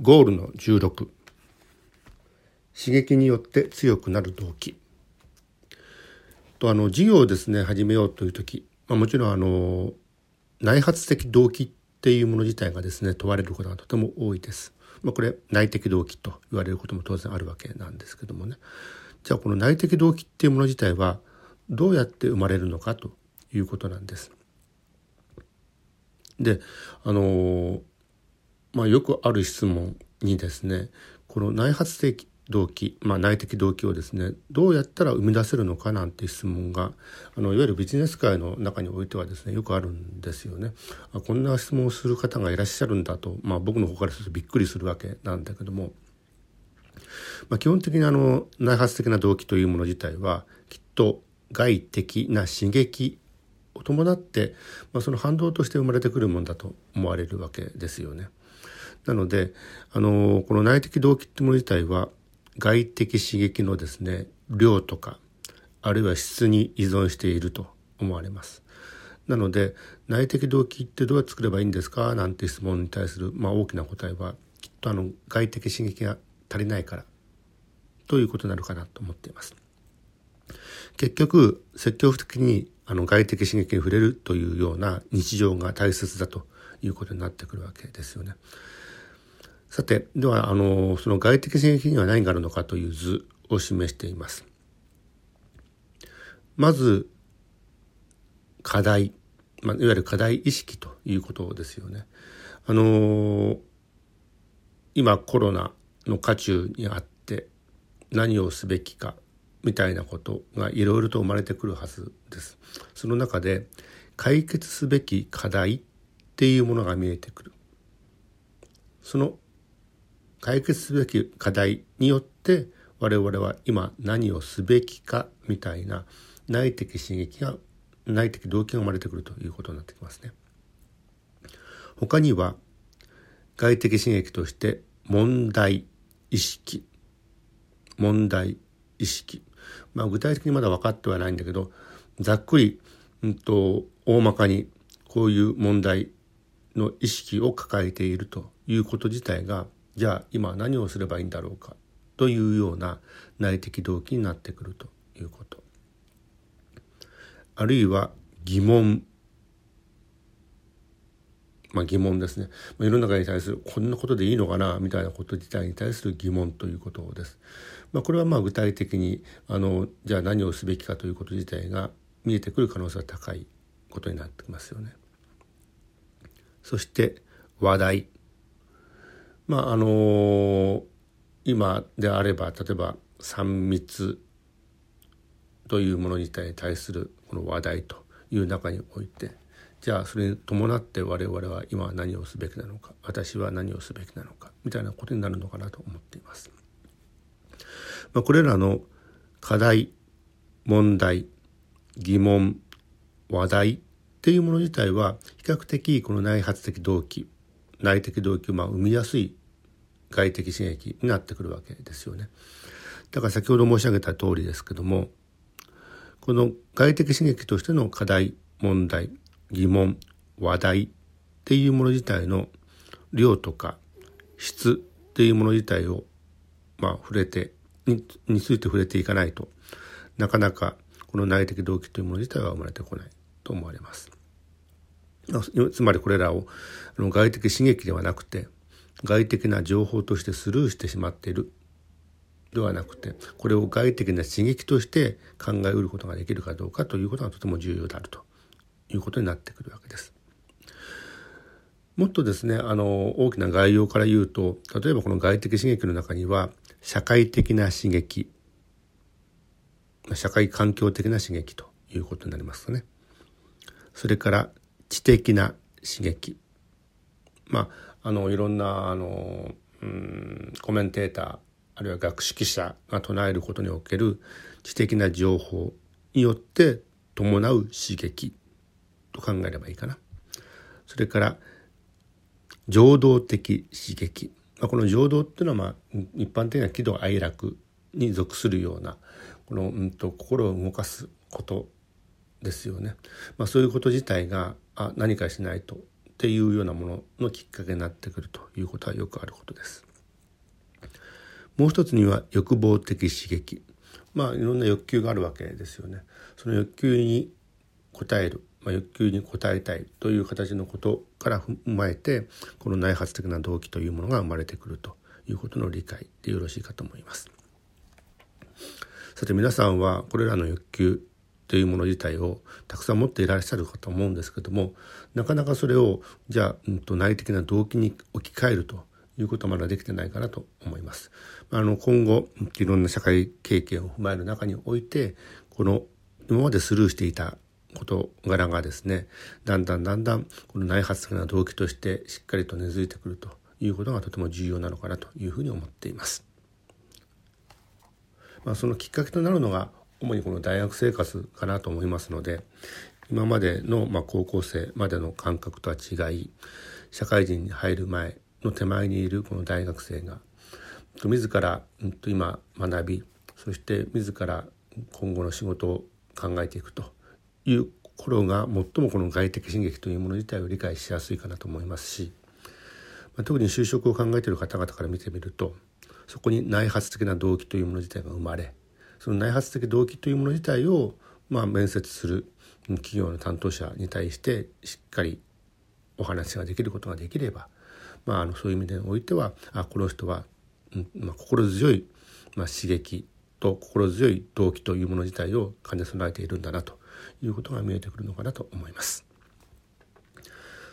ゴールの16刺激によって強くなる動機とあの事業をですね始めようという時、まあ、もちろんあの内発的動機っていうもの自体がですね問われることがとても多いです。まあ、これ内的動機と言われることも当然あるわけなんですけどもねじゃあこの内的動機っていうもの自体はどうやって生まれるのかということなんです。であのまあ、よくある質問にですねこの内発的動機、まあ、内的動機をですねどうやったら生み出せるのかなんて質問があのいわゆるビジネス界の中においてはですねよくあるんですよね。こんな質問をする方がいらっしゃるんだと、まあ、僕の方からするとびっくりするわけなんだけども、まあ、基本的にあの内発的な動機というもの自体はきっと外的な刺激を伴って、まあ、その反動として生まれてくるものだと思われるわけですよね。なのであのこの内的動機ってもの自体は外的刺激のですね量とかあるいは質に依存していると思われます。なので内的動機ってどうやって作ればいいんですか？なんて質問に対する、まあ、大きな答えはきっとあの外的刺激が足りないからということになるかなと思っています。結局積極的にあの外的刺激に触れるというような日常が大切だということになってくるわけですよね。さて、では、あの、その外的刺激には何があるのかという図を示しています。まず、課題、まあ、いわゆる課題意識ということですよね。あの、今コロナの渦中にあって何をすべきかみたいなことがいろいろと生まれてくるはずです。その中で解決すべき課題っていうものが見えてくる。その解決すべき課題によって我々は今何をすべきかみたいな内的刺激が内的動機が生まれてくるということになってきますね。他には外的刺激として問題意識問題意識まあ具体的にまだ分かってはないんだけどざっくり、うんと、大まかにこういう問題の意識を抱えているということ自体がじゃあ今何をすればいいんだろうか？というような内的動機になってくるということ。あるいは疑問。まあ疑問ですね、ま、世の中に対するこんなことでいいのかな？みたいなこと自体に対する疑問ということです。まあ、これはまあ具体的にあのじゃあ何をすべきかということ自体が見えてくる可能性が高いことになってきますよね。そして話題。まああの今であれば例えば3密というもの自体に対するこの話題という中においてじゃあそれに伴って我々は今何をすべきなのか私は何をすべきなのかみたいなことになるのかなと思っています。まあ、これらの課題問題疑問話題っていうもの自体は比較的この内発的動機内的動機をまあ生みやすい外的刺激になってくるわけですよね。だから先ほど申し上げた通りですけどもこの外的刺激としての課題問題疑問話題っていうもの自体の量とか質っていうもの自体をまあ触れてにについて触れていかないとなかなかこの内的動機というもの自体は生まれてこないと思われます。つまりこれらを外的刺激ではなくて外的な情報としてスルーしてしまっているではなくてこれを外的な刺激として考えうることができるかどうかということがとても重要であるということになってくるわけです。もっとですねあの大きな概要から言うと例えばこの外的刺激の中には社会的な刺激社会環境的な刺激ということになりますね。それから知的な刺激まああのいろんなあのうんコメンテーターあるいは学識者が唱えることにおける知的な情報によって伴う刺激と考えればいいかな。それから情動的刺激、まあ、この情動っていうのは、まあ、一般的な喜怒哀楽に属するようなこの、うんと、心を動かすことですよね。まあ、そういうこと自体があ何かしないとっていうようなもののきっかけになってくるということはよくあることです。もう一つには欲望的刺激まあいろんな欲求があるわけですよね。その欲求に応える、まあ、欲求に応えたいという形のことから踏まえてこの内発的な動機というものが生まれてくるということの理解でよろしいかと思います。さて皆さんはこれらの欲求というもの自体をたくさん持っていらっしゃるかと思うんですけどもなかなかそれをじゃあ、うん、と内的な動機に置き換えるということはまだできてないかなと思います。あの今後いろんな社会経験を踏まえる中においてこの今までスルーしていた事柄がですねだんだんだんだんこの内発的な動機としてしっかりと根付いてくるということがとても重要なのかなというふうに思っています。まあ、そのきっかけとなるのが主にこの大学生活かなと思いますので今までのま高校生までの感覚とは違い社会人に入る前の手前にいるこの大学生が自ら今学びそして自ら今後の仕事を考えていくという頃が最もこの外的刺激というもの自体を理解しやすいかなと思いますし、ま、特に就職を考えている方々から見てみるとそこに内発的な動機というもの自体が生まれその内発的動機というもの自体をまあ面接する企業の担当者に対してしっかりお話ができることができればまあ、あのそういう意味でおいてはあこの人は、まあ、心強い、まあ、刺激と心強い動機というもの自体を兼ね備えているんだなということが見えてくるのかなと思います。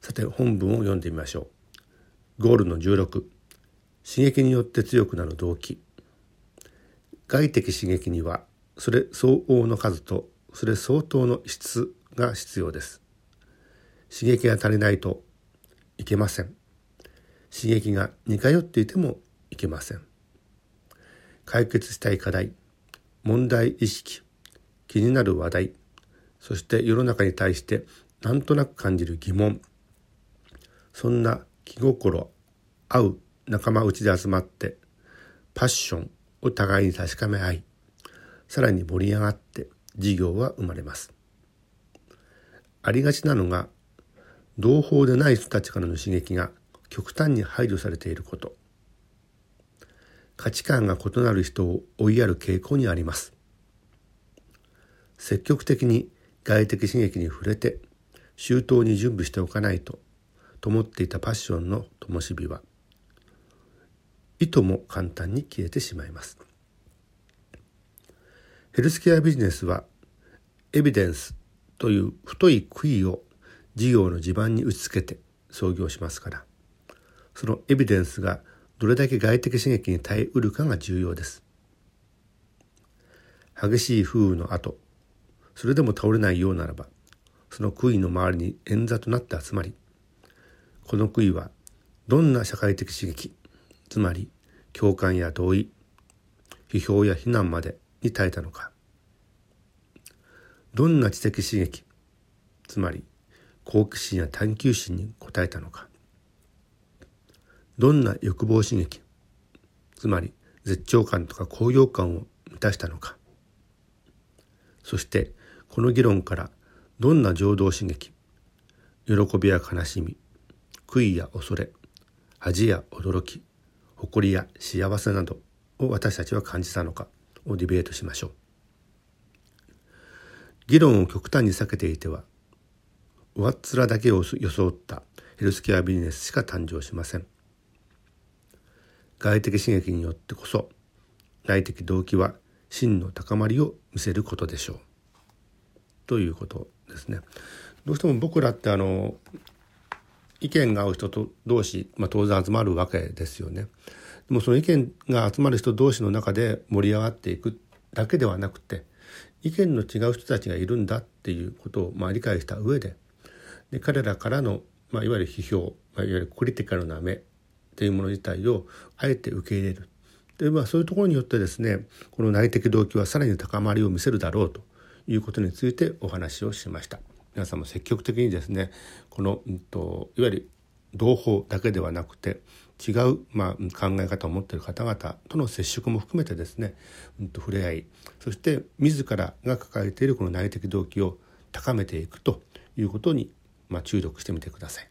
さて本文を読んでみましょう。ゴールの16刺激によって強くなる動機外的刺激にはそれ相応の数とそれ相当の質が必要です。刺激が足りないといけません。刺激が似通っていてもいけません解決したい課題問題意識気になる話題そして世の中に対してなんとなく感じる疑問そんな気心合う仲間内で集まってパッションを互いに確かめ合いさらに盛り上がって事業は生まれます。ありがちなのが同胞でない人たちからの刺激が極端に排除されていること。価値観が異なる人を追いやる傾向にあります。積極的に外的刺激に触れて周到に準備しておかないと灯っていたパッションの灯火はいとも簡単に消えてしまいますヘルスケアビジネスはエビデンスという太い杭を事業の地盤に打ち付けて創業しますからそのエビデンスがどれだけ外的刺激に耐えうるかが重要です。激しい風雨の後、それでも倒れないようならば、その杭の周りに円座となって集まり、この杭はどんな社会的刺激、つまり共感や同意、批評や非難までに耐えたのか、どんな知的刺激、つまり好奇心や探求心に応えたのか、どんな欲望刺激つまり絶頂感とか高揚感を満たしたのか。そしてこの議論からどんな情動刺激喜びや悲しみ悔いや恐れ恥や驚き誇りや幸せなどを私たちは感じたのかをディベートしましょう議論を極端に避けていては上っ面だけを装ったヘルスケアビジネスしか誕生しません。外的刺激によってこそ内的動機は真の高まりを見せることでしょうということですね。どうしても僕らってあの意見が合う人と同士、まあ、当然集まるわけですよね。でもその意見が集まる人同士の中で盛り上がっていくだけではなくて意見の違う人たちがいるんだっていうことをまあ理解した上でで彼らからの、まあ、いわゆる批評、まあ、いわゆるクリティカルな目っていうもの自体をあえて受け入れるで、まあ、そういうところによってですねこの内的動機はさらに高まりを見せるだろうということについてお話をしました。皆さんも積極的にですねこの、うんと、いわゆる同胞だけではなくて違う、まあ、考え方を持っている方々との接触も含めてですね、うん、と触れ合いそして自らが抱えているこの内的動機を高めていくということに、まあ、注力してみてください。